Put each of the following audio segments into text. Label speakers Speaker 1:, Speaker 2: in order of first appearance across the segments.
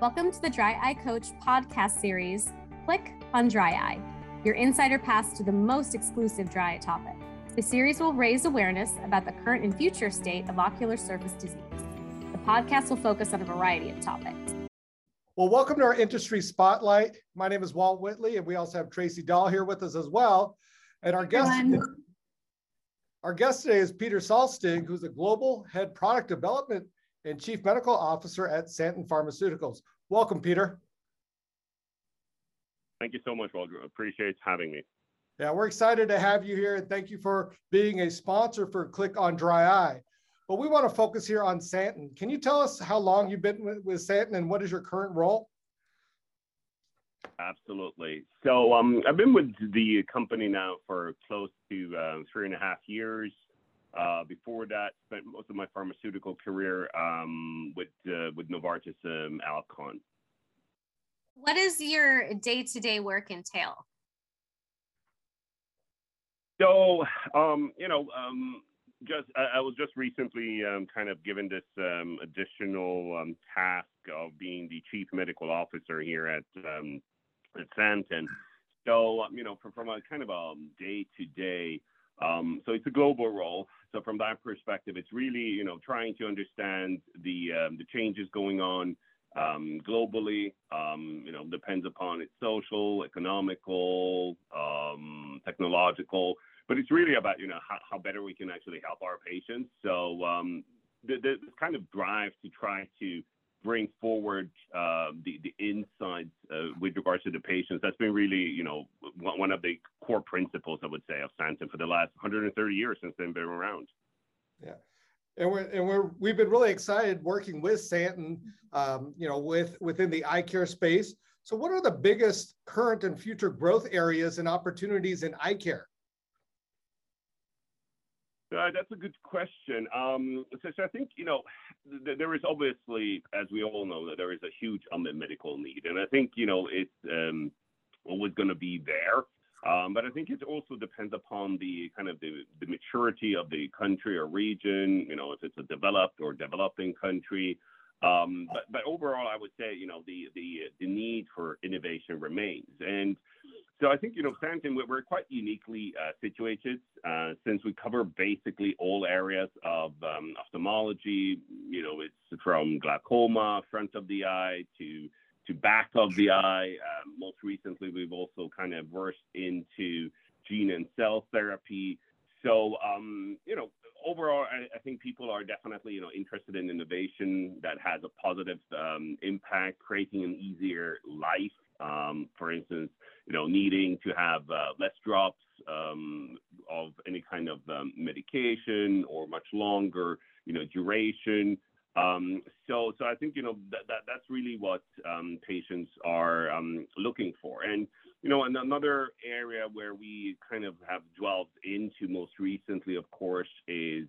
Speaker 1: Welcome to the Dry Eye Coach podcast series, Click on Dry Eye, your insider pass to the most exclusive dry eye topic. The series will raise awareness about the current and future state of ocular surface disease. The podcast will focus on a variety of topics.
Speaker 2: Well, welcome to our industry spotlight. My name is Walt Whitley, and we also have Tracy Dahl here with us as well. And our guest, our guest today is Peter Sallstig, who's a global head product development and chief medical officer at Santen Pharmaceuticals. Welcome, Peter.
Speaker 3: Thank you so much, Walt. Appreciate having me.
Speaker 2: Yeah, we're excited to have you here, and thank you for being a sponsor for Click on Dry Eye. But we want to focus here on Santen. Can you tell us how long you've been with, with Santen and what is your current role?
Speaker 3: Absolutely. So um, I've been with the company now for close to uh, three and a half years. Uh, before that, spent most of my pharmaceutical career um, with uh, with Novartis um, Alcon.
Speaker 1: What does your day to day work entail?
Speaker 3: So, um, you know, um, just I, I, was just recently um, kind of given this um, additional um, task of being the chief medical officer here at um, at Santen. So you know, from, from a kind of a day to day, so it's a global role. So from that perspective, it's really you know trying to understand the um, the changes going on um, globally. you know, depends upon its social, economical, technological but it's really about you know how, how better we can actually help our patients. So um, the, the kind of drive to try to bring forward uh, the the insights uh, with regards to the patients. That's been really you know one of the core principles I would say of Santen for the last 130 years since they've been around.
Speaker 2: Yeah. And we're, and we're, we've been really excited working with Santen, um, you know, with within the eye care space. So, what are the biggest current and future growth areas and opportunities in eye care?
Speaker 3: Uh, that's a good question. Um, so, so, I think you know th- there is obviously, as we all know, that there is a huge unmet medical need, and I think you know it's um, always going to be there. Um, but I think it also depends upon the kind of the, the maturity of the country or region. You know, if it's a developed or developing country. Um, but, but overall, I would say, you know, the, the, the need for innovation remains. And so I think, you know, Santen, we're quite uniquely uh, situated uh, since we cover basically all areas of um, ophthalmology. You know, it's from glaucoma, front of the eye, to to back of the eye. Uh, most recently, we've also kind of versed into gene and cell therapy. So, um, you know, overall, I, I, think people are definitely, you know, interested in innovation that has a positive um, impact, creating an easier life. Um, for instance, you know, needing to have uh, less drops um, of any kind of um, medication or much longer, you know, duration. Um, so, so I think you know that, that that's really what um, patients are um, looking for. And you know, another area where we kind of have dwelled into most recently, of course, is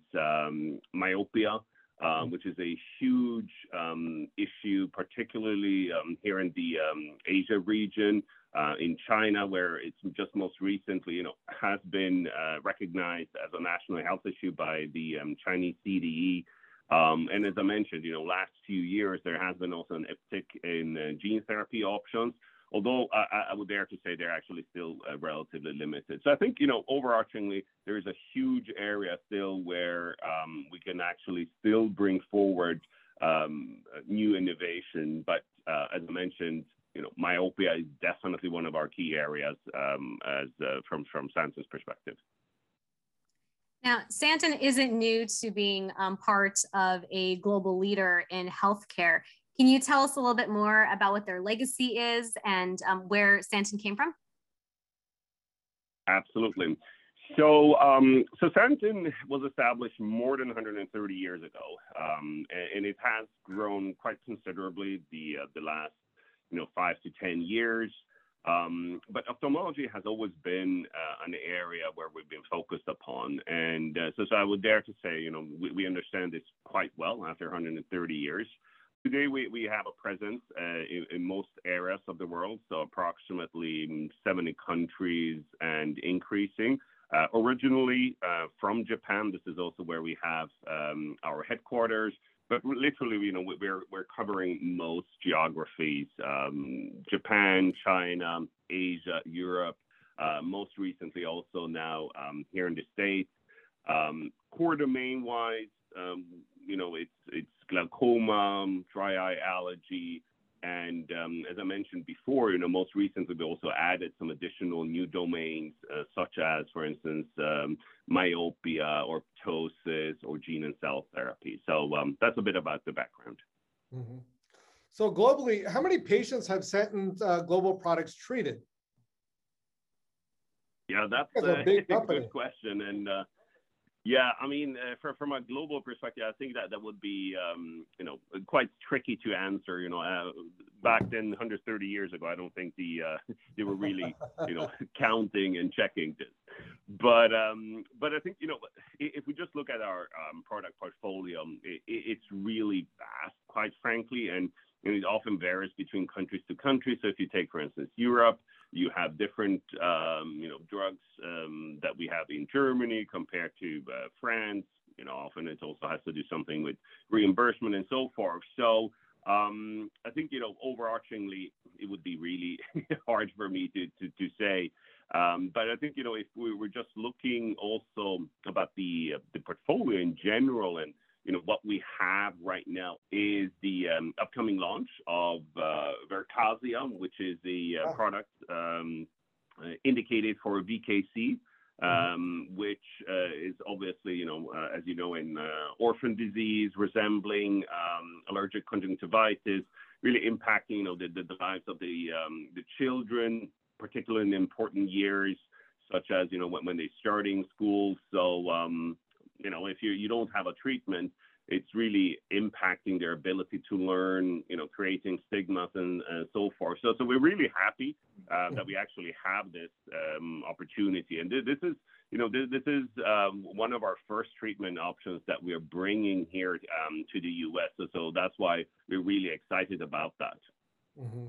Speaker 3: myopia. Uh, which is a huge um, issue, particularly um, here in the um, Asia region, uh, in China, where it's just most recently, you know, has been uh, recognized as a national health issue by the um, Chinese CDE. Um, and as I mentioned, you know, last few years there has been also an uptick in uh, gene therapy options although I, I, would dare to say they're actually still uh, relatively limited. So I think, you know, overarchingly, there is a huge area still where um, we can actually still bring forward um, new innovation. But uh, as I mentioned, you know, myopia is definitely one of our key areas um, as uh, from from Santen's perspective.
Speaker 1: Now, Santen isn't new to being um, part of a global leader in healthcare. Can you tell us a little bit more about what their legacy is and um, where Santen came from?
Speaker 3: Absolutely. So, um, so Santen was established more than 130 years ago, um, and, and, it has grown quite considerably the uh, the last, you know, five to 10 years. Um, but ophthalmology has always been uh, an area where we've been focused upon, and uh, so, so I would dare to say, you know, we, we understand this quite well after 130 years. Today, we, have a presence uh, in, most areas of the world, so approximately 70 countries and increasing. Uh, originally uh, from Japan, this is also where we have um, our headquarters, but literally, you know, we're we're covering most geographies: um, Japan, China, Asia, Europe. Most recently, also now um, here in the states. Um, core domain wise, um, you know, it's it's glaucoma, dry eye allergy, and um, as I mentioned before, you know, most recently we also added some additional new domains, uh, such as, for instance, um, myopia or ptosis or gene and cell therapy. So um, that's a bit about the background. Mm-hmm.
Speaker 2: So globally, how many patients have Santen uh, Global products treated?
Speaker 3: Yeah, that's, a, big a good question, and uh, yeah, I mean, uh, for, from a global perspective, I think that that would be, um, you know, quite tricky to answer. You know, uh, back then, 130 years ago, I don't think the uh, they were really, you know, counting and checking this. But um, but I think you know, if we just look at our um, product portfolio, it, it's really vast, quite frankly, and, and it often varies between countries to country. So if you take, for instance, Europe you have different, um, you know, drugs um, that we have in Germany compared to uh, France. You know, often it also has to do something with reimbursement and so forth. So um, I think, you know, overarchingly, it would be really hard for me to, to, to say. Um, but I think, you know, if we were just looking also about the, uh, the portfolio in general and you know, what we have right now is the um, upcoming launch of uh, which is the uh, oh. product um, uh, indicated for VKC, mm-hmm. um, which uh, is obviously, you know, uh, as you know, in uh, orphan disease resembling um, allergic conjunctivitis, really impacting, you know, the, the, lives of the um, the children, particularly in important years, such as, you know, when, when they're starting school. So, um, you know, if you, you don't have a treatment, it's really impacting their ability to learn, you know, creating stigmas and, and so forth. So, so we're really happy uh, that we actually have this um, opportunity. And this, is, you know, this, this is um, one of our first treatment options that we're bringing here um, to the U.S. So, so that's why we're really excited about that.
Speaker 1: Mm-hmm.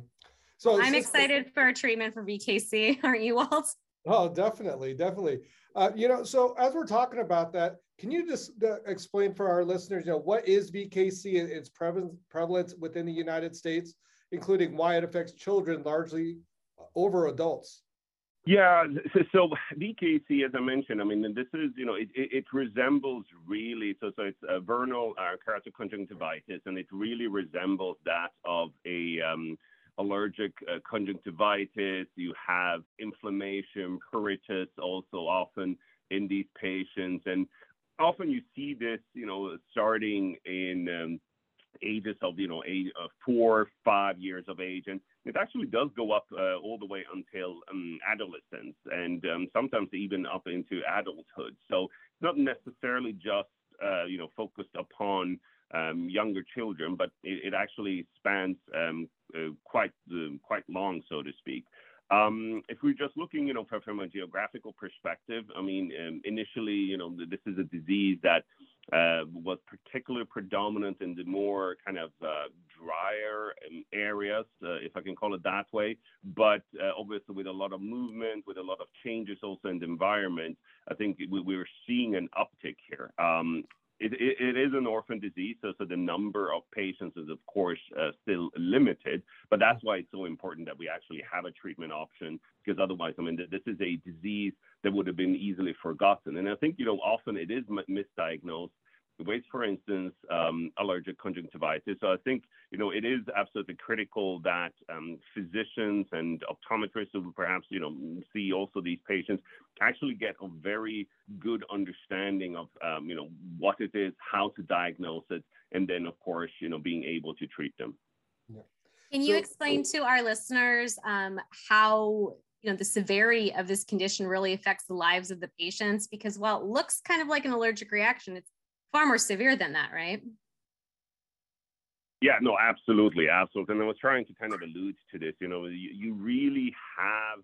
Speaker 1: So I'm excited for a treatment for VKC. Aren't you, Walt?
Speaker 2: Oh, definitely, definitely. Uh, you know, so as we're talking about that, can you just uh, explain for our listeners, you know, what is and its prevalence within the United States, including why it affects children largely over adults?
Speaker 3: Yeah, so, so VKC, as I mentioned, I mean, this is, you know, it, it, it resembles really, so, so it's a vernal uh, keratoconjunctivitis, and it really resembles that of a um, allergic uh, conjunctivitis. You have inflammation, pruritus also often in these patients. And often you see this, you know, starting in um, ages of, you know, age of four, five years of age. And it actually does go up uh, all the way until um, adolescence and um, sometimes even up into adulthood. So it's not necessarily just, uh, you know, focused upon um, younger children, but it, it actually spans um, uh, quite uh, quite long, so to speak. Um, if we're just looking, you know, from, a geographical perspective, I mean, um, initially, you know, this is a disease that uh, was particularly predominant in the more kind of uh, drier um, areas, uh, if I can call it that way. But obviously, with a lot of movement, with a lot of changes also in the environment, I think we, we're seeing an uptick here. It, it, it is an orphan disease, so, so the number of patients is, of course, uh, still limited. But that's why it's so important that we actually have a treatment option, because otherwise, I mean, this is a disease that would have been easily forgotten. And I think, you know, often it is misdiagnosed with, for instance, um, allergic conjunctivitis. So I think, you know, it is absolutely critical that um, physicians and optometrists who perhaps, you know, see also these patients actually get a very good understanding of, um, you know, what it is, how to diagnose it, and then, of course, you know, being able to treat them.
Speaker 1: Yeah. Can you so, explain to our listeners um, how you know the severity of this condition really affects the lives of the patients because while it looks kind of like an allergic reaction it's far more severe than that, right?
Speaker 3: Yeah, no, absolutely, absolutely. And I was trying to kind of allude to this. You know, you, you really have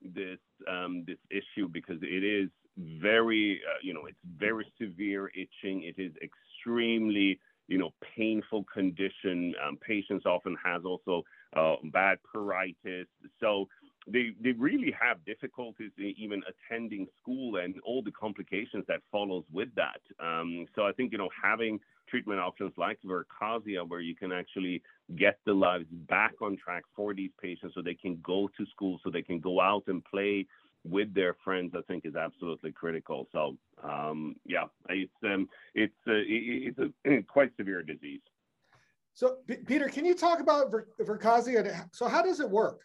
Speaker 3: this um, this issue because it is very, uh, you know, it's very severe itching. It is extremely, you know, painful condition. Um, patients often has also uh, bad pruritus. So they they really have difficulties even attending school and all the complications that follows with that. Um, so I think you know having treatment options like Verkazia, where you can actually get the lives back on track for these patients so they can go to school, so they can go out and play with their friends, I think is absolutely critical. So, um, yeah, it's um, it's uh, it's a quite severe disease.
Speaker 2: So, P- Peter, can you talk about Ver- Verkazia? So, how does it work?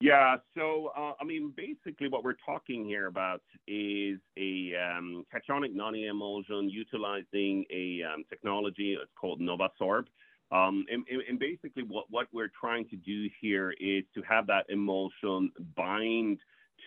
Speaker 3: Yeah, so uh, I mean, basically, what we're talking here about is a um, cationic nanoemulsion utilizing a um, technology. It's called NovaSorb. Um, and, and, basically, what, what we're trying to do here is to have that emulsion bind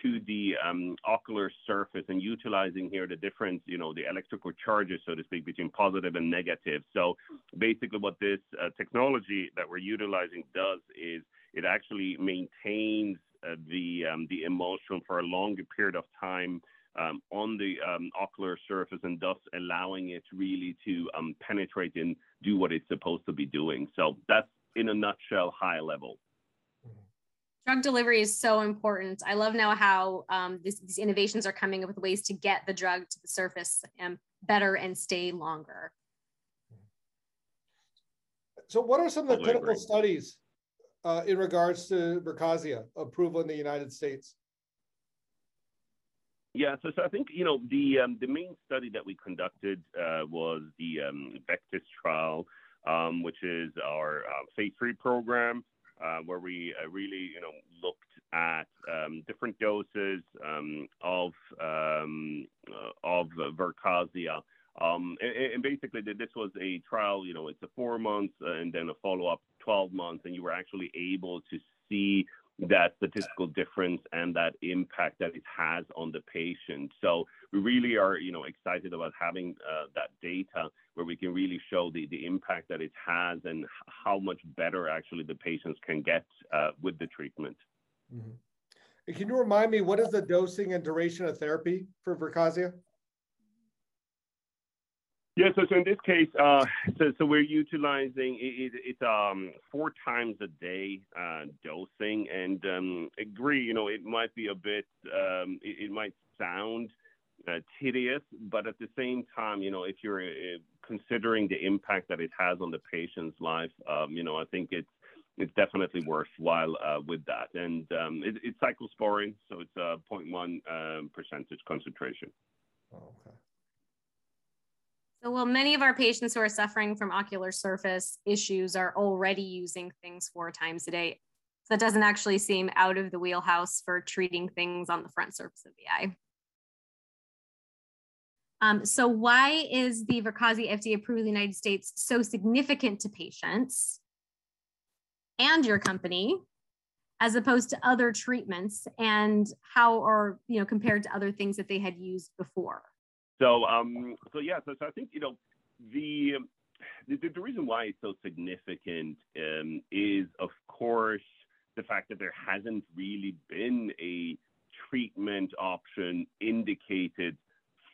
Speaker 3: to the um, ocular surface and utilizing here the difference, you know, the electrical charges, so to speak, between positive and negative. So basically, what this uh, technology that we're utilizing does is it actually maintains uh, the um, the emulsion for a longer period of time um, on the um, ocular surface and thus allowing it really to um, penetrate and do what it's supposed to be doing. So that's in a nutshell, high level.
Speaker 1: Drug delivery is so important. I love now how um, this, these innovations are coming up with ways to get the drug to the surface and better and stay longer.
Speaker 2: So, what are some of the clinical studies uh, in regards to Verkazia approval in the United States?
Speaker 3: Yeah, so, so I think you know the um, the main study that we conducted uh, was the um, VEKTIS trial, um, which is our uh, phase three program, uh, where we uh, really you know looked at um, different doses um, of um, uh, of Verkazia. Um, and, and, basically, this was a trial. You know, it's a four months and then a follow up 12 months, and you were actually able to see that statistical difference and that impact that it has on the patient. So we really are, you know, excited about having uh, that data where we can really show the, the impact that it has and how much better actually the patients can get uh, with the treatment.
Speaker 2: Mm-hmm. Can you remind me what is the dosing and duration of therapy for Verkazia?
Speaker 3: Yeah, so, so in this case, uh, so, so we're utilizing it, it, it's um, four times a day uh, dosing, and um, agree, you know, it might be a bit, um, it, it, might sound uh, tedious, but at the same time, you know, if you're uh, considering the impact that it has on the patient's life, um, you know, I think it's it's definitely worthwhile uh, with that, and um, it, it's cyclosporine, so it's a 0.1 um, percentage concentration.
Speaker 2: Oh, okay.
Speaker 1: So, well, many of our patients who are suffering from ocular surface issues are already using things four times a day. So that doesn't actually seem out of the wheelhouse for treating things on the front surface of the eye. Um, so why is the Verkazia FDA approved in the United States so significant to patients and your company as opposed to other treatments and how or you know compared to other things that they had used before?
Speaker 3: So, um, so yeah, so, so I think you know the, the the reason why it's so significant um, is, of course, the fact that there hasn't really been a treatment option indicated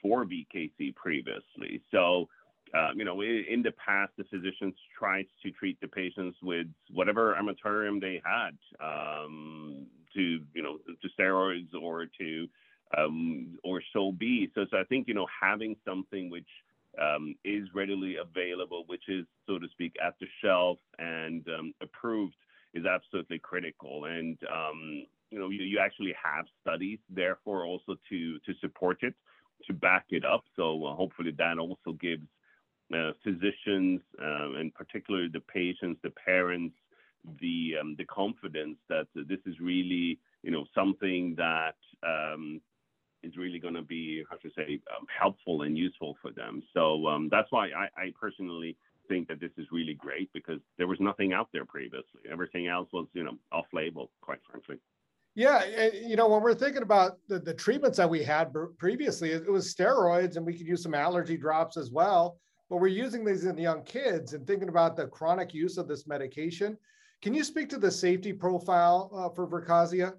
Speaker 3: for VKC previously. So, uh, you know, in, in, the past, the physicians tried to treat the patients with whatever armamentarium they had, um, to you know, to steroids or to um, or so be. So, so I think you know having something which um, is readily available, which is so to speak at the shelf and um, approved, is absolutely critical. And um, you know you, you, actually have studies, therefore also to to support it, to back it up. So uh, hopefully that also gives uh, physicians uh, and particularly the patients, the parents, the um, the confidence that this is really you know something that um, is really going to be, how to say, um, helpful and useful for them. So um, that's why I, I, personally think that this is really great because there was nothing out there previously. Everything else was, you know, off-label, quite frankly.
Speaker 2: Yeah, you know, when we're thinking about the, the treatments that we had previously, it was steroids, and we could use some allergy drops as well. But we're using these in young kids and thinking about the chronic use of this medication. Can you speak to the safety profile uh, for Verkazia?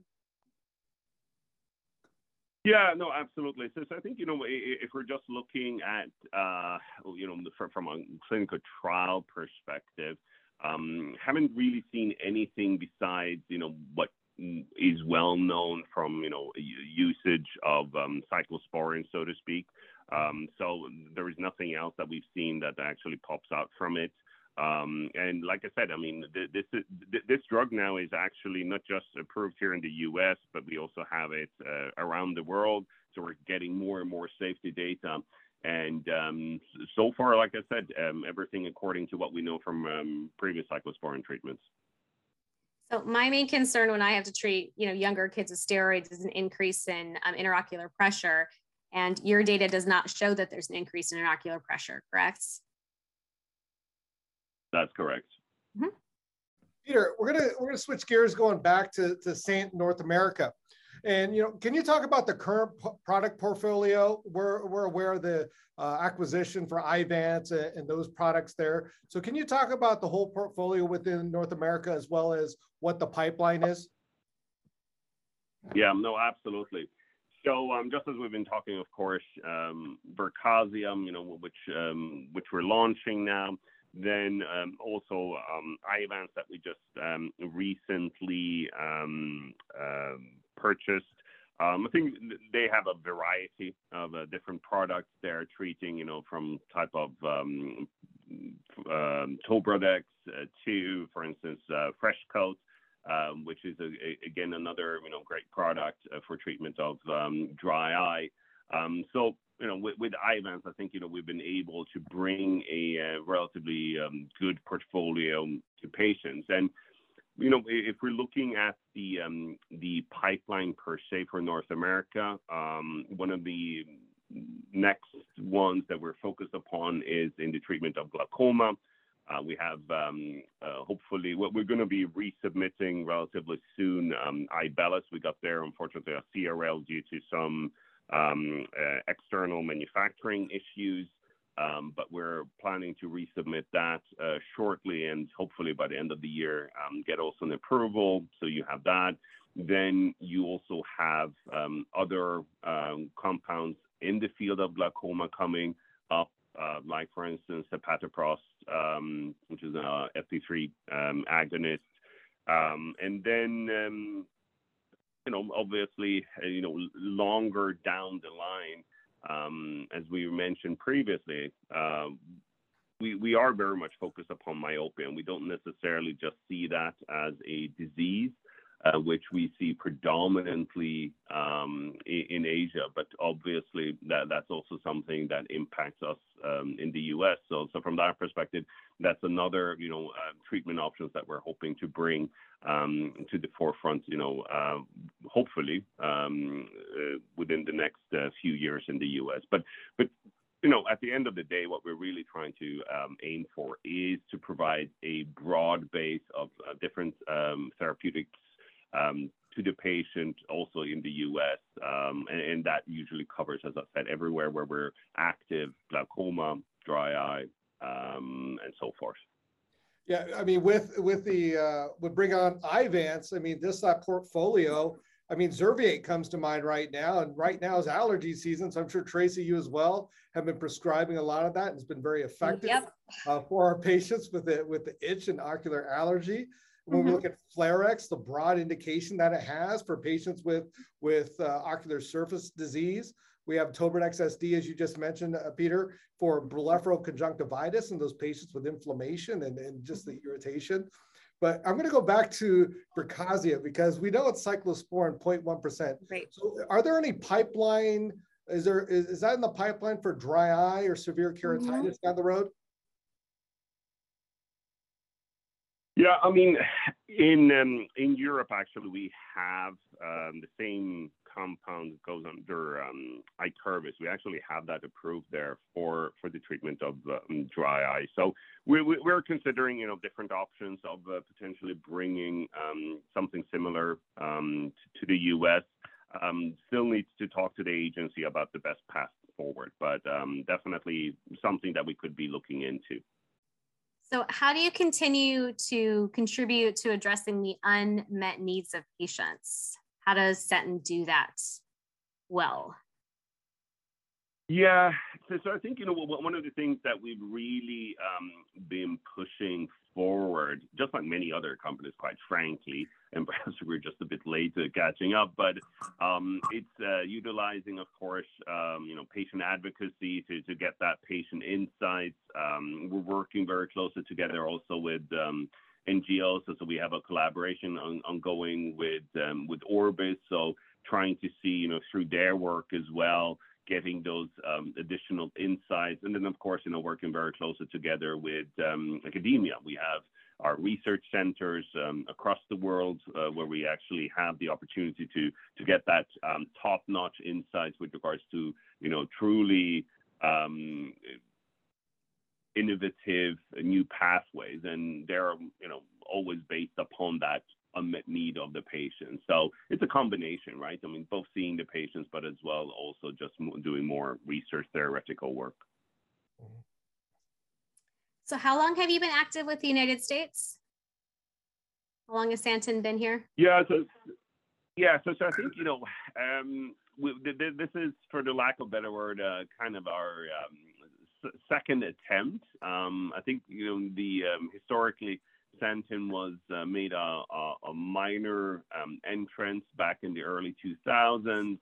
Speaker 3: Yeah, no, absolutely. So, so I think you know if we're just looking at uh, you know from a clinical trial perspective, um, haven't really seen anything besides you know what is well known from you know usage of um, cyclosporin, so to speak. Um, so there is nothing else that we've seen that actually pops out from it. Um, and like I said, I mean, this this drug now is actually not just approved here in the U.S., but we also have it uh, around the world. So we're getting more and more safety data. And um, so far, like I said, um, everything according to what we know from um, previous cyclosporin treatments.
Speaker 1: So my main concern when I have to treat, you know, younger kids with steroids is an increase in um, intraocular pressure, and your data does not show that there's an increase in intraocular pressure, correct?
Speaker 3: That's correct. Mm-hmm.
Speaker 2: Peter, we're gonna we're gonna switch gears, going back to to Santen North America, and you know, can you talk about the current p- product portfolio? We're we're aware of the uh, acquisition for Eyevance and, and, those products there. So can you talk about the whole portfolio within North America as well as what the pipeline is?
Speaker 3: Yeah, no, absolutely. So um, just as we've been talking, of course, um, Vercasium, you know, which um, which we're launching now. Then um, also um, Eyevance that we just um, recently um, um, purchased. Um, I think they have a variety of uh, different products they're treating, you know, from type of um, um, uh, to, for instance, uh, Fresh Coat, which is a, a, again another you know great product uh, for treatment of dry eye. Um, so you know with, with Eyevance, I think you know we've been able to bring a, uh, relatively um, good portfolio to patients and you know, if we're looking at the um, the pipeline per se for North America, one of the next ones that we're focused upon is in the treatment of glaucoma. Uh, we have uh, hopefully what we're going to be resubmitting relatively soon. Eybelis, we got there unfortunately a CRL due to some um, uh, external manufacturing issues. Um, but we're planning to resubmit that uh, shortly and hopefully by the end of the year um, get also an approval. So you have that. Then you also have um, other compounds in the field of glaucoma coming up, uh, like for instance, sepetaprost, which is an FP3 um, agonist. and then, you know, obviously, uh, you know, longer down the line, um, as we mentioned previously, uh, we, we are very much focused upon myopia, and we don't necessarily just see that as a disease, which we see predominantly um, in, Asia, but obviously that, that's also something that impacts us um, in the U.S. So, so from that perspective, that's another you know uh, treatment options that we're hoping to bring um, to the forefront. You know, uh, hopefully uh, within the next uh, few years in the U.S. But but you know, at the end of the day, what we're really trying to aim for is to provide a broad base of uh, different therapeutics um, to the patient also in the US. Um, and, and, that usually covers, as I said, everywhere where we're active, glaucoma, dry eye, um, and so forth.
Speaker 2: Yeah, I mean, with with the uh, would bring on Eyevance. I mean, this that portfolio. I mean, Zerviate comes to mind right now, and right now is allergy season. So I'm sure Tracy, you as well, have been prescribing a lot of that, and it's been very effective yep. uh, for our patients with it with the itch and ocular allergy. When mm-hmm. we look at Flarex, the broad indication that it has for patients with with uh, ocular surface disease, we have Tobradex ST, as you just mentioned, uh, Peter, for blepharoconjunctivitis and those patients with inflammation and, and just the irritation. But I'm going to go back to Verkazia because we know it's cyclosporin 0.1%.
Speaker 1: Right.
Speaker 2: So are there any pipeline? Is there is, is that in the pipeline for dry eye or severe keratitis mm-hmm. down the road?
Speaker 3: Yeah, I mean, in um, in Europe, actually, we have um, the same compound that goes under um, Ikervis. We actually have that approved there for for the treatment of um, dry eye. So we, we, are considering, you know, different options of uh, potentially bringing um, something similar um, to, to, the U.S. Um, still needs to talk to the agency about the best path forward, but um, definitely something that we could be looking into.
Speaker 1: So, how do you continue to contribute to addressing the unmet needs of patients? How does Santen do that well?
Speaker 3: Yeah, so, so I think you know one of the things that we've really um, been pushing forward, just like many other companies, quite frankly, and perhaps we're just a bit late to catching up, but um, it's uh, utilizing, of course, um, you know, patient advocacy to, to get that patient insights. Um, we're working very closely together also with um, NGOs, so, so we have a collaboration on, ongoing with um, with Orbis, so trying to see, you know, through their work as well, getting those um, additional insights. And then, of course, you know, working very closely together with um, academia. We have our research centers um, across the world uh, where we actually have the opportunity to to get that top-notch insights with regards to, you know, truly innovative new pathways. And they're, you know, always based upon that unmet need of the patient. So it's a combination, right? I mean, both seeing the patients, but as well also just doing more research theoretical work.
Speaker 1: So, how long have you been active with the United States? How long has Santen been here?
Speaker 3: Yeah, so yeah, so so I think you know, um, we, this is, for the lack of better word, uh, kind of our um, second attempt. Um, I think you know the um, historically Santen was uh, made a, a, a minor um, entrance back in the early 2000s,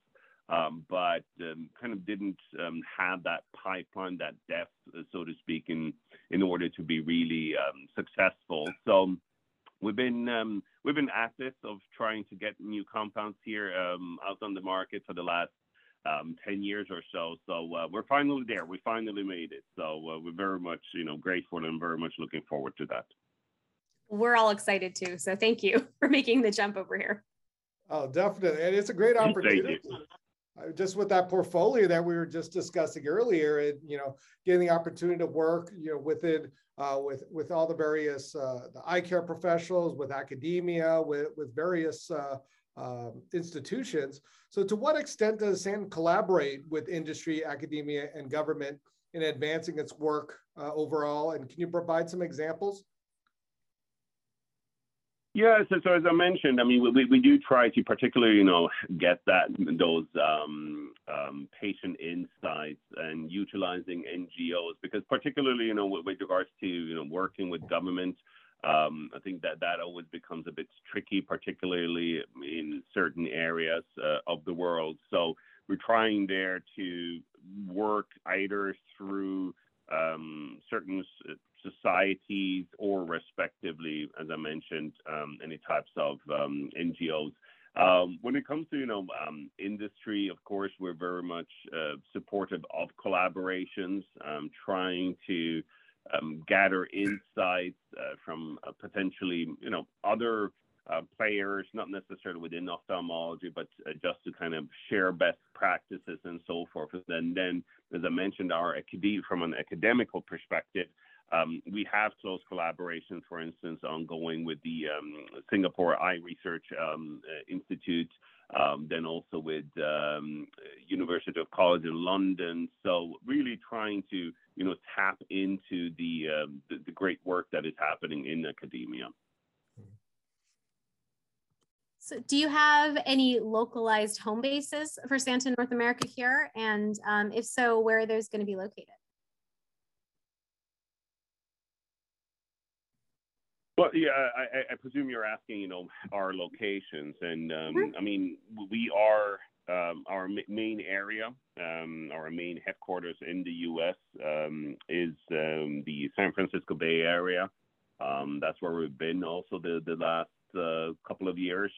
Speaker 3: um, but um, kind of didn't um, have that pipeline, that depth, uh, so to speak, in in order to be really um, successful. So we've been um, we've been at this of trying to get new compounds here out on the market for the last um, 10 years or so. So uh, we're finally there. We finally made it. So uh, we're very much, you know, grateful and very much looking forward to that
Speaker 1: we're all excited too. So thank you for making the jump over here.
Speaker 2: Oh, definitely. And it's a great opportunity. Just with that portfolio that we were just discussing earlier, and you know, getting the opportunity to work, you know, within uh, with with all the various uh, the eye care professionals, with academia, with with various uh, um, institutions. So, to what extent does SAN collaborate with industry, academia, and government in advancing its work uh, overall? And can you provide some examples?
Speaker 3: Yeah, so, so as I mentioned, I mean, we, we do try to particularly, you know, get that those um, um, patient insights and utilizing NGOs because particularly, you know, with, with regards to, you know, working with government, um, I think that that always becomes a bit tricky, particularly in certain areas uh, of the world. So we're trying there to work either through um, certain societies or respectively, as I mentioned, um, any types of um, NGOs. Um, when it comes to you know um, industry, of course, we're very much uh, supportive of collaborations, um, trying to gather insights uh, from uh, potentially you know other uh, players, not necessarily within ophthalmology, but uh, just to kind of share best practices and so forth. And then, as I mentioned, our from an academical perspective, um, we have close collaborations, for instance, ongoing with the um, Singapore Eye Research um, uh, Institute, um, then also with um, University of College in London. So really trying to, you know, tap into the, um, the, the great work that is happening in academia.
Speaker 1: So do you have any localized home bases for Santen North America here? And if so, where are those going to be located?
Speaker 3: Well, yeah, I, I, presume you're asking, you know, our locations, and um, mm-hmm. I mean, we are um, our main area, um, our main headquarters in the U.S. Um, is um, the San Francisco Bay Area. Um, that's where we've been also the the last uh, couple of years.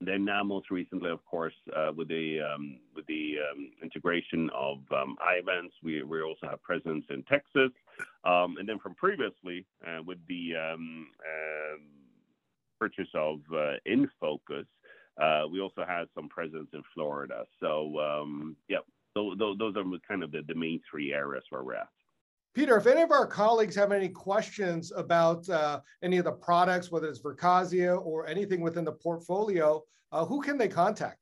Speaker 3: Then now, most recently, of course, uh, with the um, with the um, integration of um, Eyevance, we also have presence in Texas, and then from previously uh, with the purchase of uh, InnFocus, we also had some presence in Florida. So yeah, those, those are kind of the main three areas where we're at.
Speaker 2: Peter, if any of our colleagues have any questions about uh, any of the products, whether it's Verkazia or anything within the portfolio, uh, who can they contact?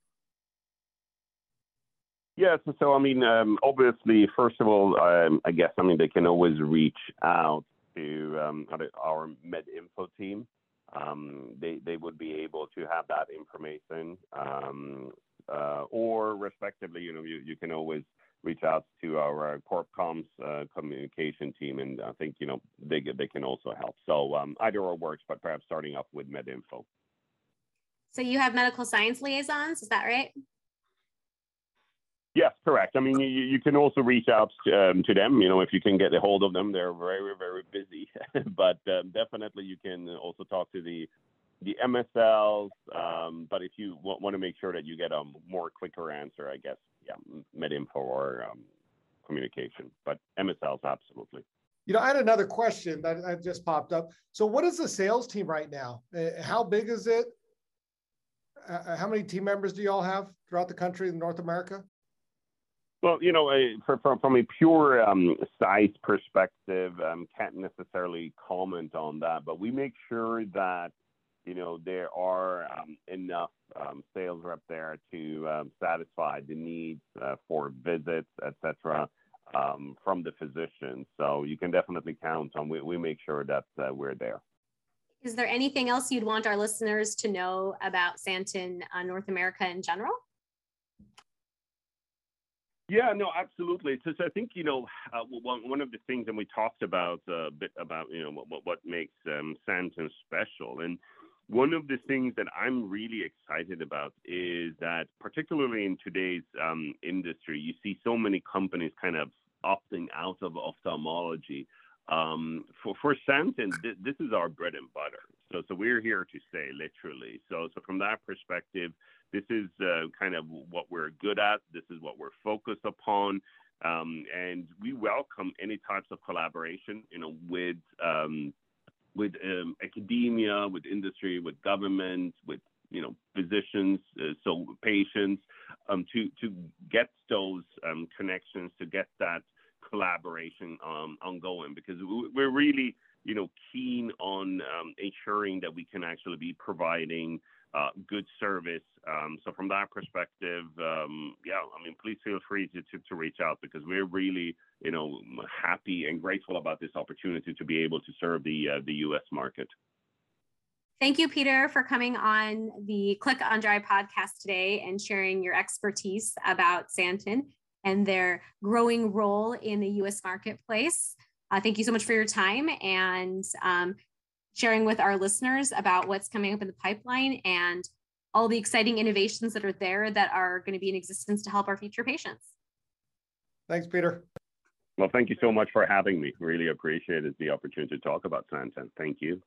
Speaker 3: Yes, so I mean, um, obviously, first of all, um, I guess I mean they can always reach out to um, our MedInfo team. Um, they they would be able to have that information, um, uh, or respectively, you know, you, you can always reach out to our uh, corp comms uh, communication team, and I think you know they they can also help. So um, either or works, but perhaps starting off with MedInfo.
Speaker 1: So you have medical science liaisons, is that right?
Speaker 3: Yes, correct. I mean, you, you can also reach out um, to them. You know, if you can get a hold of them, they're very, very busy. but um, definitely, you can also talk to the the MSLs. Um, but if you w- want to make sure that you get a more quicker answer, I guess, yeah, MedInfo or um, communication. But MSLs, absolutely.
Speaker 2: You know, I had another question that, that just popped up. So, what is the sales team right now? Uh, how big is it? Uh, uh, how many team members do you all have throughout the country in North America?
Speaker 3: Well, you know, for, from, from a pure um, size perspective, um, can't necessarily comment on that, but we make sure that you know there are um, enough um, sales rep there to um, satisfy the needs uh, for visits, etc., um, from the physicians. So you can definitely count on. We, we make sure that uh, we're there.
Speaker 1: Is there anything else you'd want our listeners to know about Santen uh, North America in general?
Speaker 3: Yeah, no, absolutely. So, so I think you know uh, one one of the things, and we talked about uh, a bit about you know what what makes um, Santen special, and one of the things that I'm really excited about is that particularly in today's um, industry, you see so many companies kind of opting out of ophthalmology. Um, for for Santen, th- this is our bread and butter. So so we're here to stay, literally. So so from that perspective this is uh, kind of what we're good at. This is what we're focused upon. Um, and we welcome any types of collaboration, you know, with um, with um, academia, with industry, with government, with you know physicians, uh, so patients, um, to to get those um, connections, to get that collaboration um, ongoing, because we're really you know keen on ensuring that we can actually be providing good service. Um, so from that perspective, um, yeah, I mean, please feel free to, reach out because we're really, you know, happy and grateful about this opportunity to be able to serve the uh, the U.S. market.
Speaker 1: Thank you, Peter, for coming on the Click on Dry podcast today and sharing your expertise about Santen and their growing role in the U.S. marketplace. Uh, thank you so much for your time and um, sharing with our listeners about what's coming up in the pipeline and all the exciting innovations that are there that are going to be in existence to help our future patients.
Speaker 2: Thanks, Peter.
Speaker 3: Well, thank you so much for having me. Really appreciated the opportunity to talk about Santen. Thank you.